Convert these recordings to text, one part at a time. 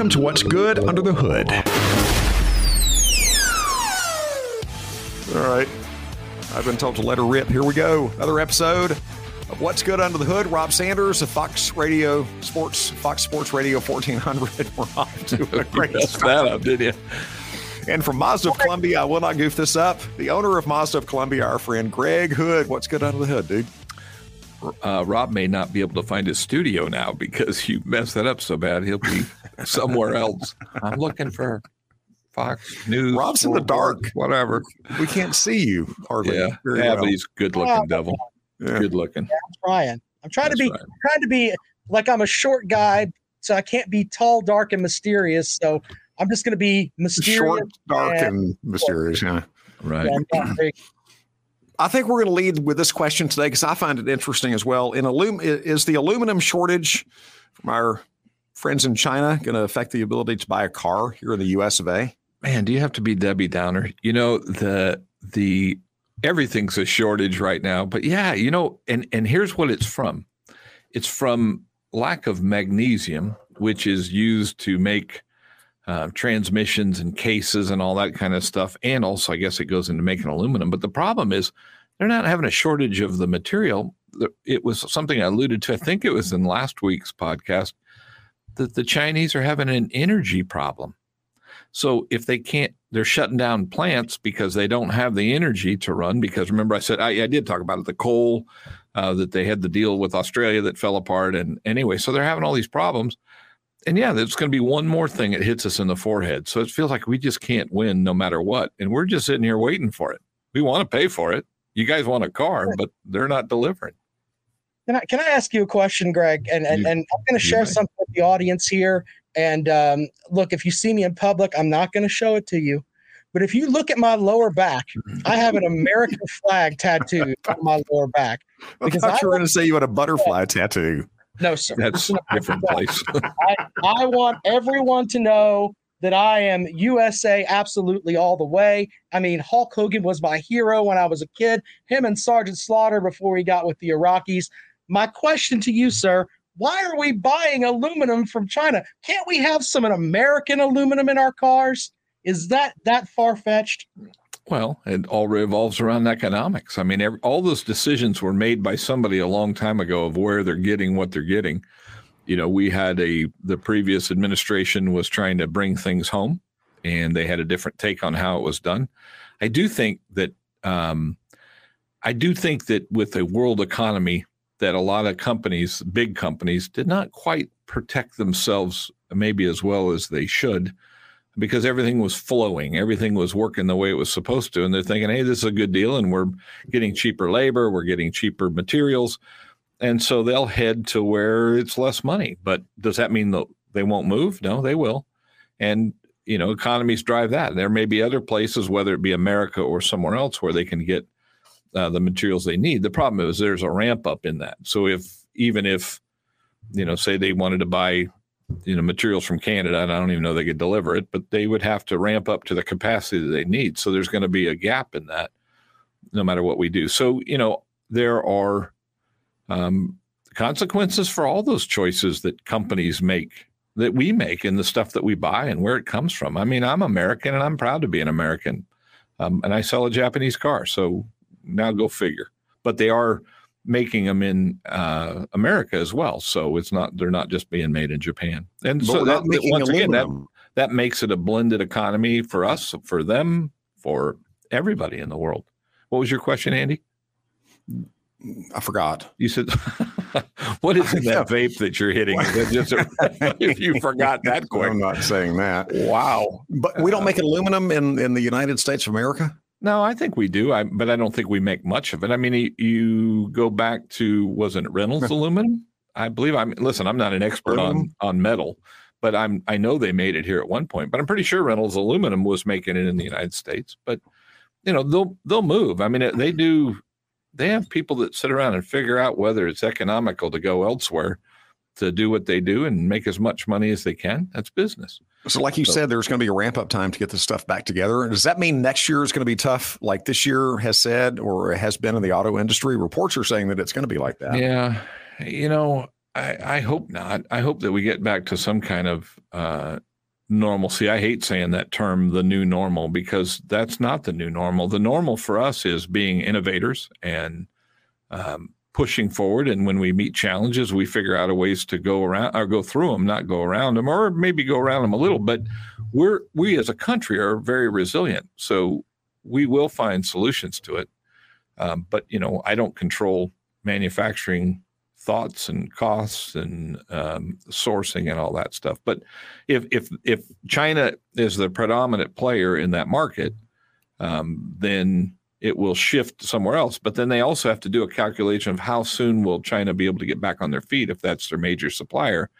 Welcome to What's Good Under the Hood. All right. I've been told to let her rip. Here we go. Another episode of What's Good Under the Hood. Rob Sanders of Fox Radio Sports, Fox Sports Radio 1400. We're off to a great Messed that up, did you? And from Mazda of Columbia, I will not goof this up. The owner of Mazda of Columbia, our friend Greg Hood. What's good under the hood, dude? Uh, Rob may not be able to find his studio now because you messed that up so bad. He'll be somewhere else. I'm looking for Fox News. Rob's in the dark. Whatever. We can't see you hardly. Yeah, very yeah well. but he's good looking devil. Yeah. Good looking. I'm trying. I'm trying That's to be right. trying to be like I'm a short guy, so I can't be tall, dark, and mysterious. So I'm just going to be mysterious. Short, dark, and- and mysterious. Yeah. Right. I think we're going to lead with this question today because I find it interesting as well. In alum- is the aluminum shortage from our friends in China going to affect the ability to buy a car here in the U.S. of A? Man, do you have to be Debbie Downer? You know the the everything's a shortage right now. But yeah, you know, and and here's what it's from. It's from lack of magnesium, which is used to make uh, transmissions and cases and all that kind of stuff. And also, I guess it goes into making aluminum. But the problem is, they're not having a shortage of the material. It was something I alluded to. I think it was in last week's podcast that the Chinese are having an energy problem. So if they can't, they're shutting down plants because they don't have the energy to run. Because remember, I said I, I did talk about it, the coal uh, that they had the deal with Australia that fell apart, and anyway, so they're having all these problems. And yeah, there's going to be one more thing that hits us in the forehead. So it feels like we just can't win no matter what, and we're just sitting here waiting for it. We want to pay for it. You guys want a car, but they're not delivering. Can I can I ask you a question, Greg? And and, You- and I'm going to share may. something with the audience here. And um, look, if you see me in public, I'm not going to show it to you. But if you look at my lower back, I have an American flag tattooed on my lower back. I thought I you were going to say you had a butterfly tattoo. No, sir. That's a different place. I, I want everyone to know that I am USA absolutely all the way. I mean, Hulk Hogan was my hero when I was a kid, him and Sergeant Slaughter before he got with the Iraqis. My question to you, sir, why are we buying aluminum from China? Can't we have some American aluminum in our cars? Is that that far fetched? Well, it all revolves around economics. I mean, every, all those decisions were made by somebody a long time ago of where they're getting what they're getting. You know, we had a the previous administration was trying to bring things home, and they had a different take on how it was done. I do think that um, I do think that with the world economy, that a lot of companies, big companies, did not quite protect themselves maybe as well as they should because everything was flowing, everything was working the way it was supposed to. And they're thinking, hey, this is a good deal. And we're getting cheaper labor, we're getting cheaper materials. And so they'll head to where it's less money. But does that mean that they won't move? No, they will. And, you know, economies drive that. There may be other places, whether it be America or somewhere else, where they can get uh, the materials they need. The problem is there's a ramp up in that. So if, even if, you know, say they wanted to buy you know materials from Canada, and I don't even know they could deliver it, but they would have to ramp up to the capacity that they need. So there's going to be a gap in that, no matter what we do. So you know there are um, consequences for all those choices that companies make, that we make, and the stuff that we buy and where it comes from. I mean, I'm American, and I'm proud to be an American, um, and I sell a Japanese car. So now go figure. But they are making them in uh, America as well. So it's not they're not just being made in Japan. And But so that once again that that makes it a blended economy for us, for them, for everybody in the world. What was your question, Andy? I forgot. You said, "What is in that vape that you're hitting?" Just a- if you forgot that quick, I'm not saying that. wow. But we don't make aluminum in, in the United States of America? No, I think we do. I, but I don't think we make much of it. I mean, you, you go back to wasn't it Reynolds aluminum? I believe I'm. Listen, I'm not an expert on on metal, but I'm. I know they made it here at one point. But I'm pretty sure Reynolds aluminum was making it in the United States. But you know, they'll they'll move. I mean, they do. They have people that sit around and figure out whether it's economical to go elsewhere to do what they do and make as much money as they can. That's business. So, like you So- said, there's going to be a ramp up time to get this stuff back together. Does that mean next year is going to be tough, like this year has said or has been in the auto industry? Reports are saying that it's going to be like that. Yeah, you know, I, I hope not. I hope that we get back to some kind of uh, normalcy. I hate saying that term, the new normal, because that's not the new normal. The normal for us is being innovators and um, pushing forward. And when we meet challenges, we figure out a ways to go around or go through them, not go around them, or maybe go around them a little. But we're we as a country are very resilient, so we will find solutions to it. Um, but you know, I don't control manufacturing thoughts and costs and um, sourcing and all that stuff. But if if if China is the predominant player in that market, um, then it will shift somewhere else. But then they also have to do a calculation of how soon will China be able to get back on their feet if that's their major supplier,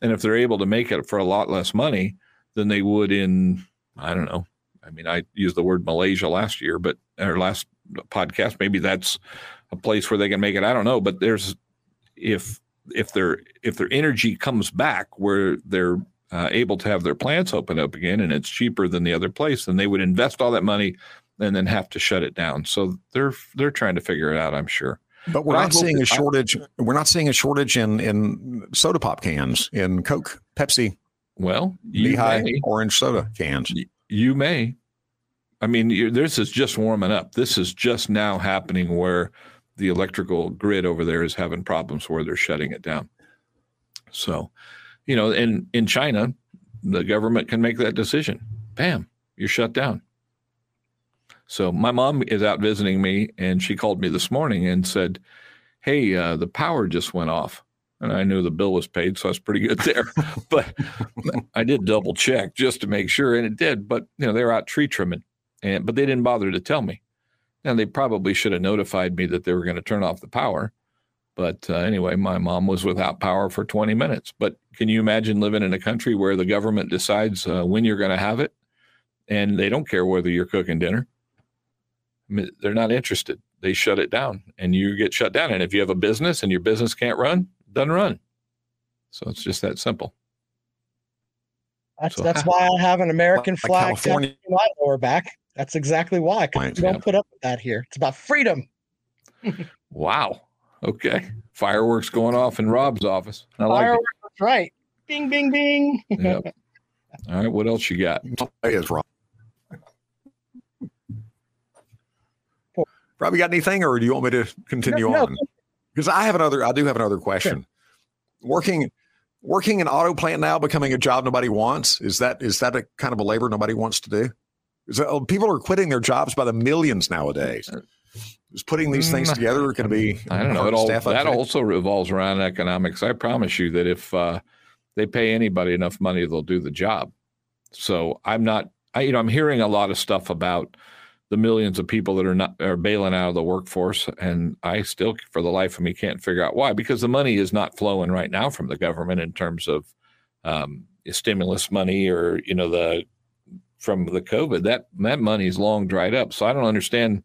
and if they're able to make it for a lot less money than they would in I don't know. I mean, I used the word Malaysia last year, but or last podcast, maybe that's a place where they can make it. I don't know, but there's if if their if their energy comes back where they're uh, able to have their plants open up again and it's cheaper than the other place, then they would invest all that money and then have to shut it down. So they're they're trying to figure it out, I'm sure. But we're but not seeing a shortage. I, we're not seeing a shortage in in soda pop cans, in Coke, Pepsi. Well, high orange soda cans. You may. I mean, this is just warming up. This is just now happening where the electrical grid over there is having problems where they're shutting it down. So, you know, in in China, the government can make that decision. Bam, you're shut down. So my mom is out visiting me, and she called me this morning and said, "Hey, uh, the power just went off." And I knew the bill was paid, so I was pretty good there. but I did double check just to make sure, and it did. But you know, they were out tree trimming, and but they didn't bother to tell me. And they probably should have notified me that they were going to turn off the power. But uh, anyway, my mom was without power for 20 minutes. But can you imagine living in a country where the government decides uh, when you're going to have it and they don't care whether you're cooking dinner? I mean, they're not interested. They shut it down and you get shut down. And if you have a business and your business can't run, doesn't run. So it's just that simple. That's so, that's why I have an American flag on my lower back. That's exactly why. We don't put up with that here. It's about freedom. wow. Okay. Fireworks going off in Rob's office. I Fireworks, like it. right. Bing, bing, bing. yep. All right. What else you got? Is Rob. Rob, you got anything, or do you want me to continue no, on? Because I have another. I do have another question. Sure. Working, working an auto plant now, becoming a job nobody wants. Is that is that a kind of a labor nobody wants to do? So people are quitting their jobs by the millions nowadays. Is putting these things mm, together going to be? I don't know. It all, that also revolves around economics. I promise you that if uh, they pay anybody enough money, they'll do the job. So I'm not. I, you know, I'm hearing a lot of stuff about the millions of people that are not are bailing out of the workforce, and I still, for the life of me, can't figure out why. Because the money is not flowing right now from the government in terms of um, stimulus money or you know the from the COVID, that that money's long dried up. So I don't understand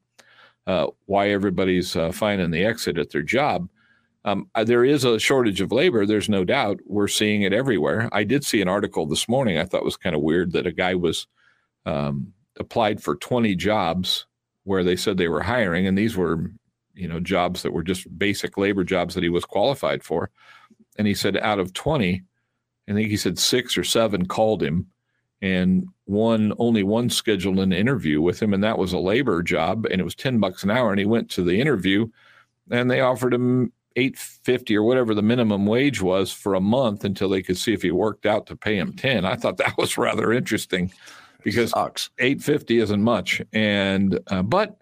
uh, why everybody's uh, finding the exit at their job. Um, uh, there is a shortage of labor. There's no doubt. We're seeing it everywhere. I did see an article this morning. I thought was kind of weird that a guy was um, applied for 20 jobs where they said they were hiring, and these were, you know, jobs that were just basic labor jobs that he was qualified for. And he said out of 20, I think he said six or seven called him and one only one scheduled an interview with him and that was a labor job and it was 10 bucks an hour and he went to the interview and they offered him 850 or whatever the minimum wage was for a month until they could see if he worked out to pay him 10 i thought that was rather interesting because Sucks. 850 isn't much. And uh, but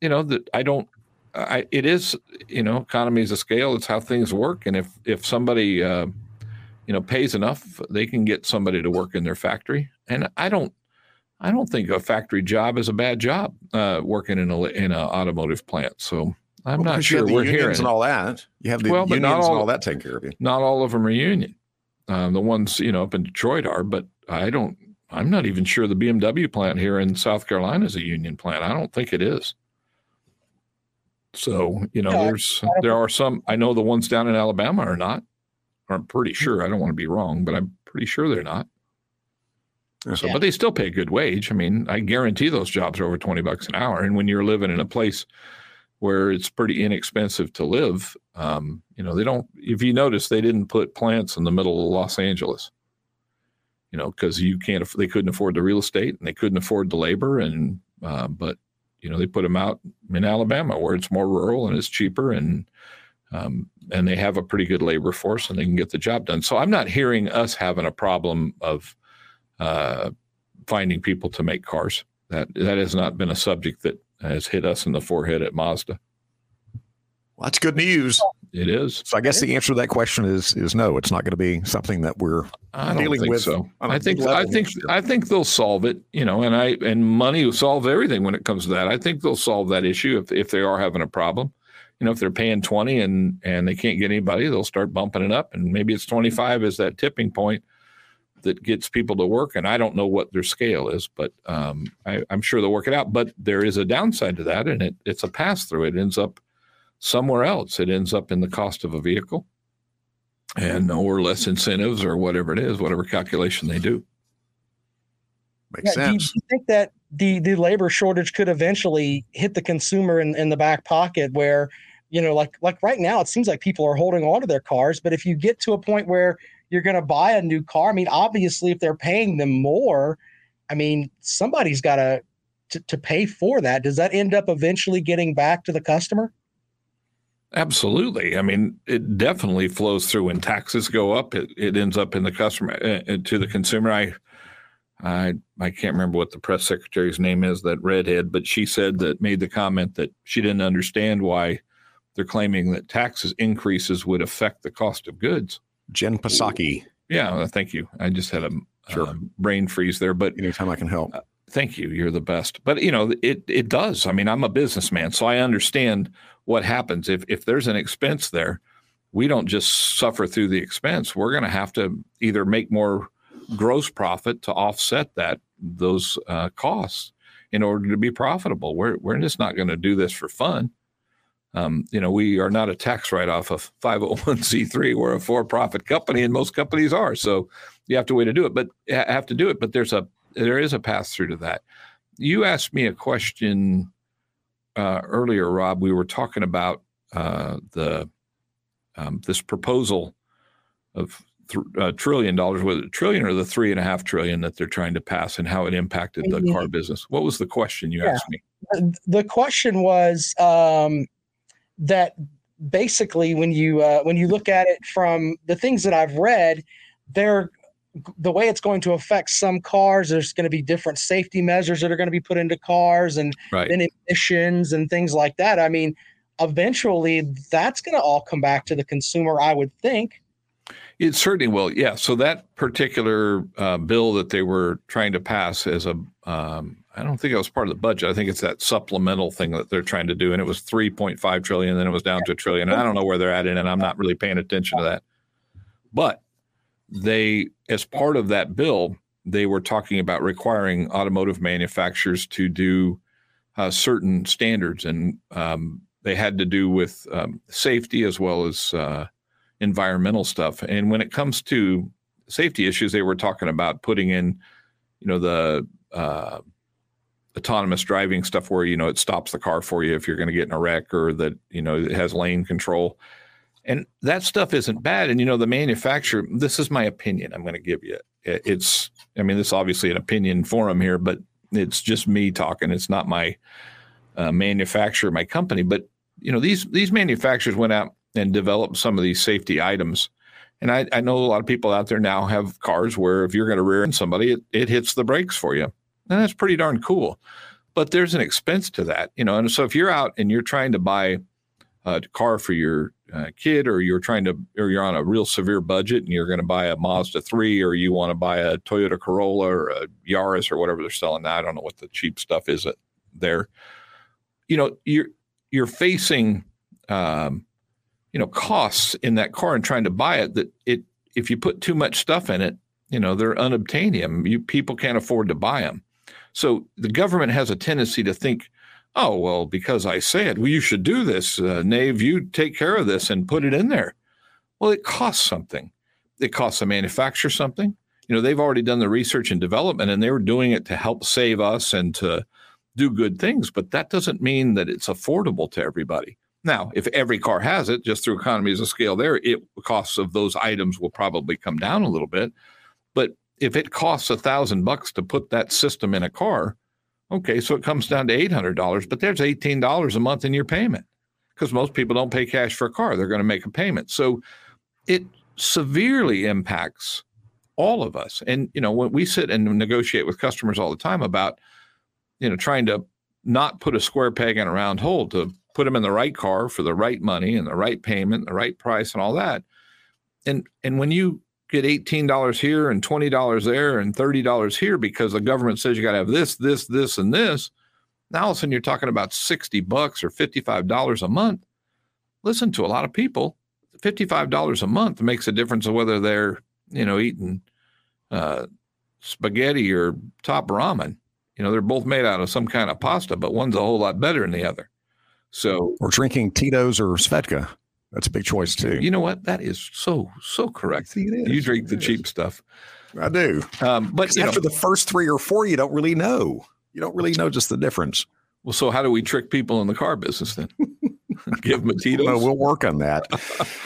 you know that i don't I, it is you know economies of scale. It's how things work. And if if somebody uh, you know pays enough they can get somebody to work in their factory. And i don't i don't think a factory job is a bad job uh, working in a in an automotive plant. So i'm well, not sure we're hearing and all that. You have the well, unions all, and all that taken care of you. Not all of them are union. Um, the ones you know up in detroit are but i don't i'm not even sure the bmw plant here in south carolina is a union plant i don't think it is so you know yeah, there's there are some i know the ones down in alabama are not I'm pretty sure. I don't want to be wrong, but I'm pretty sure they're not. So, yeah. but they still pay a good wage. I mean, I guarantee those jobs are over 20 bucks an hour. And when you're living in a place where it's pretty inexpensive to live, um, you know, they don't, if you notice, they didn't put plants in the middle of Los Angeles. You know, because you can't, they couldn't afford the real estate and they couldn't afford the labor. And, uh, but, you know, they put them out in Alabama where it's more rural and it's cheaper and, um, and they have a pretty good labor force and they can get the job done. So I'm not hearing us having a problem of uh, finding people to make cars. That that has not been a subject that has hit us in the forehead at Mazda. Well, that's good news. It is. So I guess the answer to that question is is no. It's not going to be something that we're I don't dealing think with. so. I a I think big level I think next year. I think they'll solve it. You know, and I and money will solve everything when it comes to that. I think they'll solve that issue if if they are having a problem. You know, if they're paying twenty and and they can't get anybody, they'll start bumping it up, and maybe it's twenty five is that tipping point that gets people to work. And I don't know what their scale is, but um, I, I'm sure they'll work it out. But there is a downside to that, and it it's a pass through. It ends up somewhere else. It ends up in the cost of a vehicle, and or less incentives or whatever it is, whatever calculation they do. makes Yeah, sense. do you think that the the labor shortage could eventually hit the consumer in, in the back pocket where you know like like right now it seems like people are holding on to their cars but if you get to a point where you're going to buy a new car i mean obviously if they're paying them more i mean somebody's got to to pay for that does that end up eventually getting back to the customer Absolutely. I mean, it definitely flows through when taxes go up. It, it ends up in the customer uh, uh, to the consumer. I, I, I can't remember what the press secretary's name is, that redhead, but she said that made the comment that she didn't understand why they're claiming that taxes increases would affect the cost of goods. Jen Psaki. Yeah, thank you. I just had a Sure. uh, brain freeze there, but Anytime I can help. thank you you're the best but you know it it does i mean i'm a businessman so i understand what happens. If if there's an expense there we don't just suffer through the expense. We're going to have to either make more gross profit to offset that those uh, costs in order to be profitable. We're we're just not going to do this for fun. Um, you know we are not a tax write-off of 501c3 we're a for-profit company and most companies are. So you have to way to do it but have to do it. But there's a there is a pass through to that. You asked me a question uh, earlier, Rob. We were talking about uh, the um, this proposal of th- uh, trillion dollars, whether trillion or the three and a half trillion that they're trying to pass, and how it impacted the Mhm. car business. What was the question you Yeah. asked me? the question was um, that basically when you uh, when you look at it from the things that I've read, they're the way it's going to affect some cars. There's going to be different safety measures that are going to be put into cars, and Right. then emissions and things like that. I mean, eventually that's going to all come back to the consumer, I would think. It certainly will. Yeah. So that particular uh, bill that they were trying to pass as a, um, I don't think it was part of the budget. I think it's that supplemental thing that they're trying to do, and it was 3.5 trillion, then it was down to a trillion. And I don't know where they're at in it. I'm not really paying attention to that. But they, as part of that bill, they were talking about requiring automotive manufacturers to do uh, certain standards, and um, they had to do with um, safety as well as uh, environmental stuff. And when it comes to safety issues, they were talking about putting in, you know, the uh, autonomous driving stuff where you know it stops the car for you if you're going to get in a wreck, or that you know it has lane control. And that stuff isn't bad. And you know, the manufacturer. This is my opinion. I'm going to give you. It's. I mean, this is obviously an opinion forum here, but it's just me talking. It's not my uh, manufacturer, my company. But you know, these these manufacturers went out and developed some of these safety items. And I, I know a lot of people out there now have cars where if you're going to rear end somebody, it, it hits the brakes for you. And that's pretty darn cool. But there's an expense to that, you know. And so if you're out and you're trying to buy a car for your uh, kid, or you're trying to, or you're on a real severe budget and you're going to buy a Mazda 3, or you want to buy a Toyota Corolla or a Yaris or whatever they're selling. Now, I don't know what the cheap stuff is there. You know, you're you're facing um, you know costs in that car and trying to buy it that it if you put too much stuff in it you know they're unobtainium you people can't afford to buy them so the government has a tendency to think oh well because i said well you should do this uh, nave you take care of this and put it in there. Well it costs something. It costs the manufacturer something. You know they've already done the research and development and they were doing it to help save us and to do good things but that doesn't mean that it's affordable to everybody. Now, if every car has it, just through economies of scale, there, it costs of those items will probably come down a little bit. But if it costs a thousand bucks to put that system in a car, okay, so it comes down to eight hundred dollars, but there's eighteen dollars a month in your payment because most people don't pay cash for a car; they're going to make a payment. So it severely impacts all of us. And you know, when we sit and negotiate with customers all the time about you know trying to not put a square peg in a round hole to put them in the right car for the right money and the right payment, the right price, and all that. And and when you get $18 here and $20 there and $30 here because the government says you got to have this, this, this, and this. Now all of a sudden you're talking about 60 bucks or $55 a month. Listen to a lot of people, $55 a month makes a difference of whether they're, you know, eating uh, spaghetti or top ramen. You know, they're both made out of some kind of pasta, but one's a whole lot better than the other. So, or drinking Tito's or Svedka. That's a big choice too. You know what? That is so so correct. See, it is. You drink the cheap stuff, I do. um, but you know, After the first three or four, you don't really know. You don't really know just the difference. well, so how do we trick people in the car business then? Give them a Tito's. Well, we'll work on that.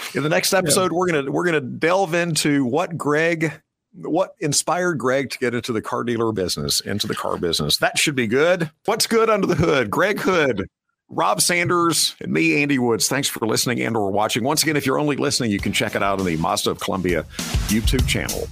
In the next episode, we're gonna we're gonna delve into what Greg, what inspired Greg to get into the car dealer business, into the car business. That should be good. What's good under the hood? Greg Hood, Rob Sanders, and me, Andy Woods. Thanks for listening and or watching. Once again, if you're only listening, you can check it out on the Mazda of Columbia YouTube channel.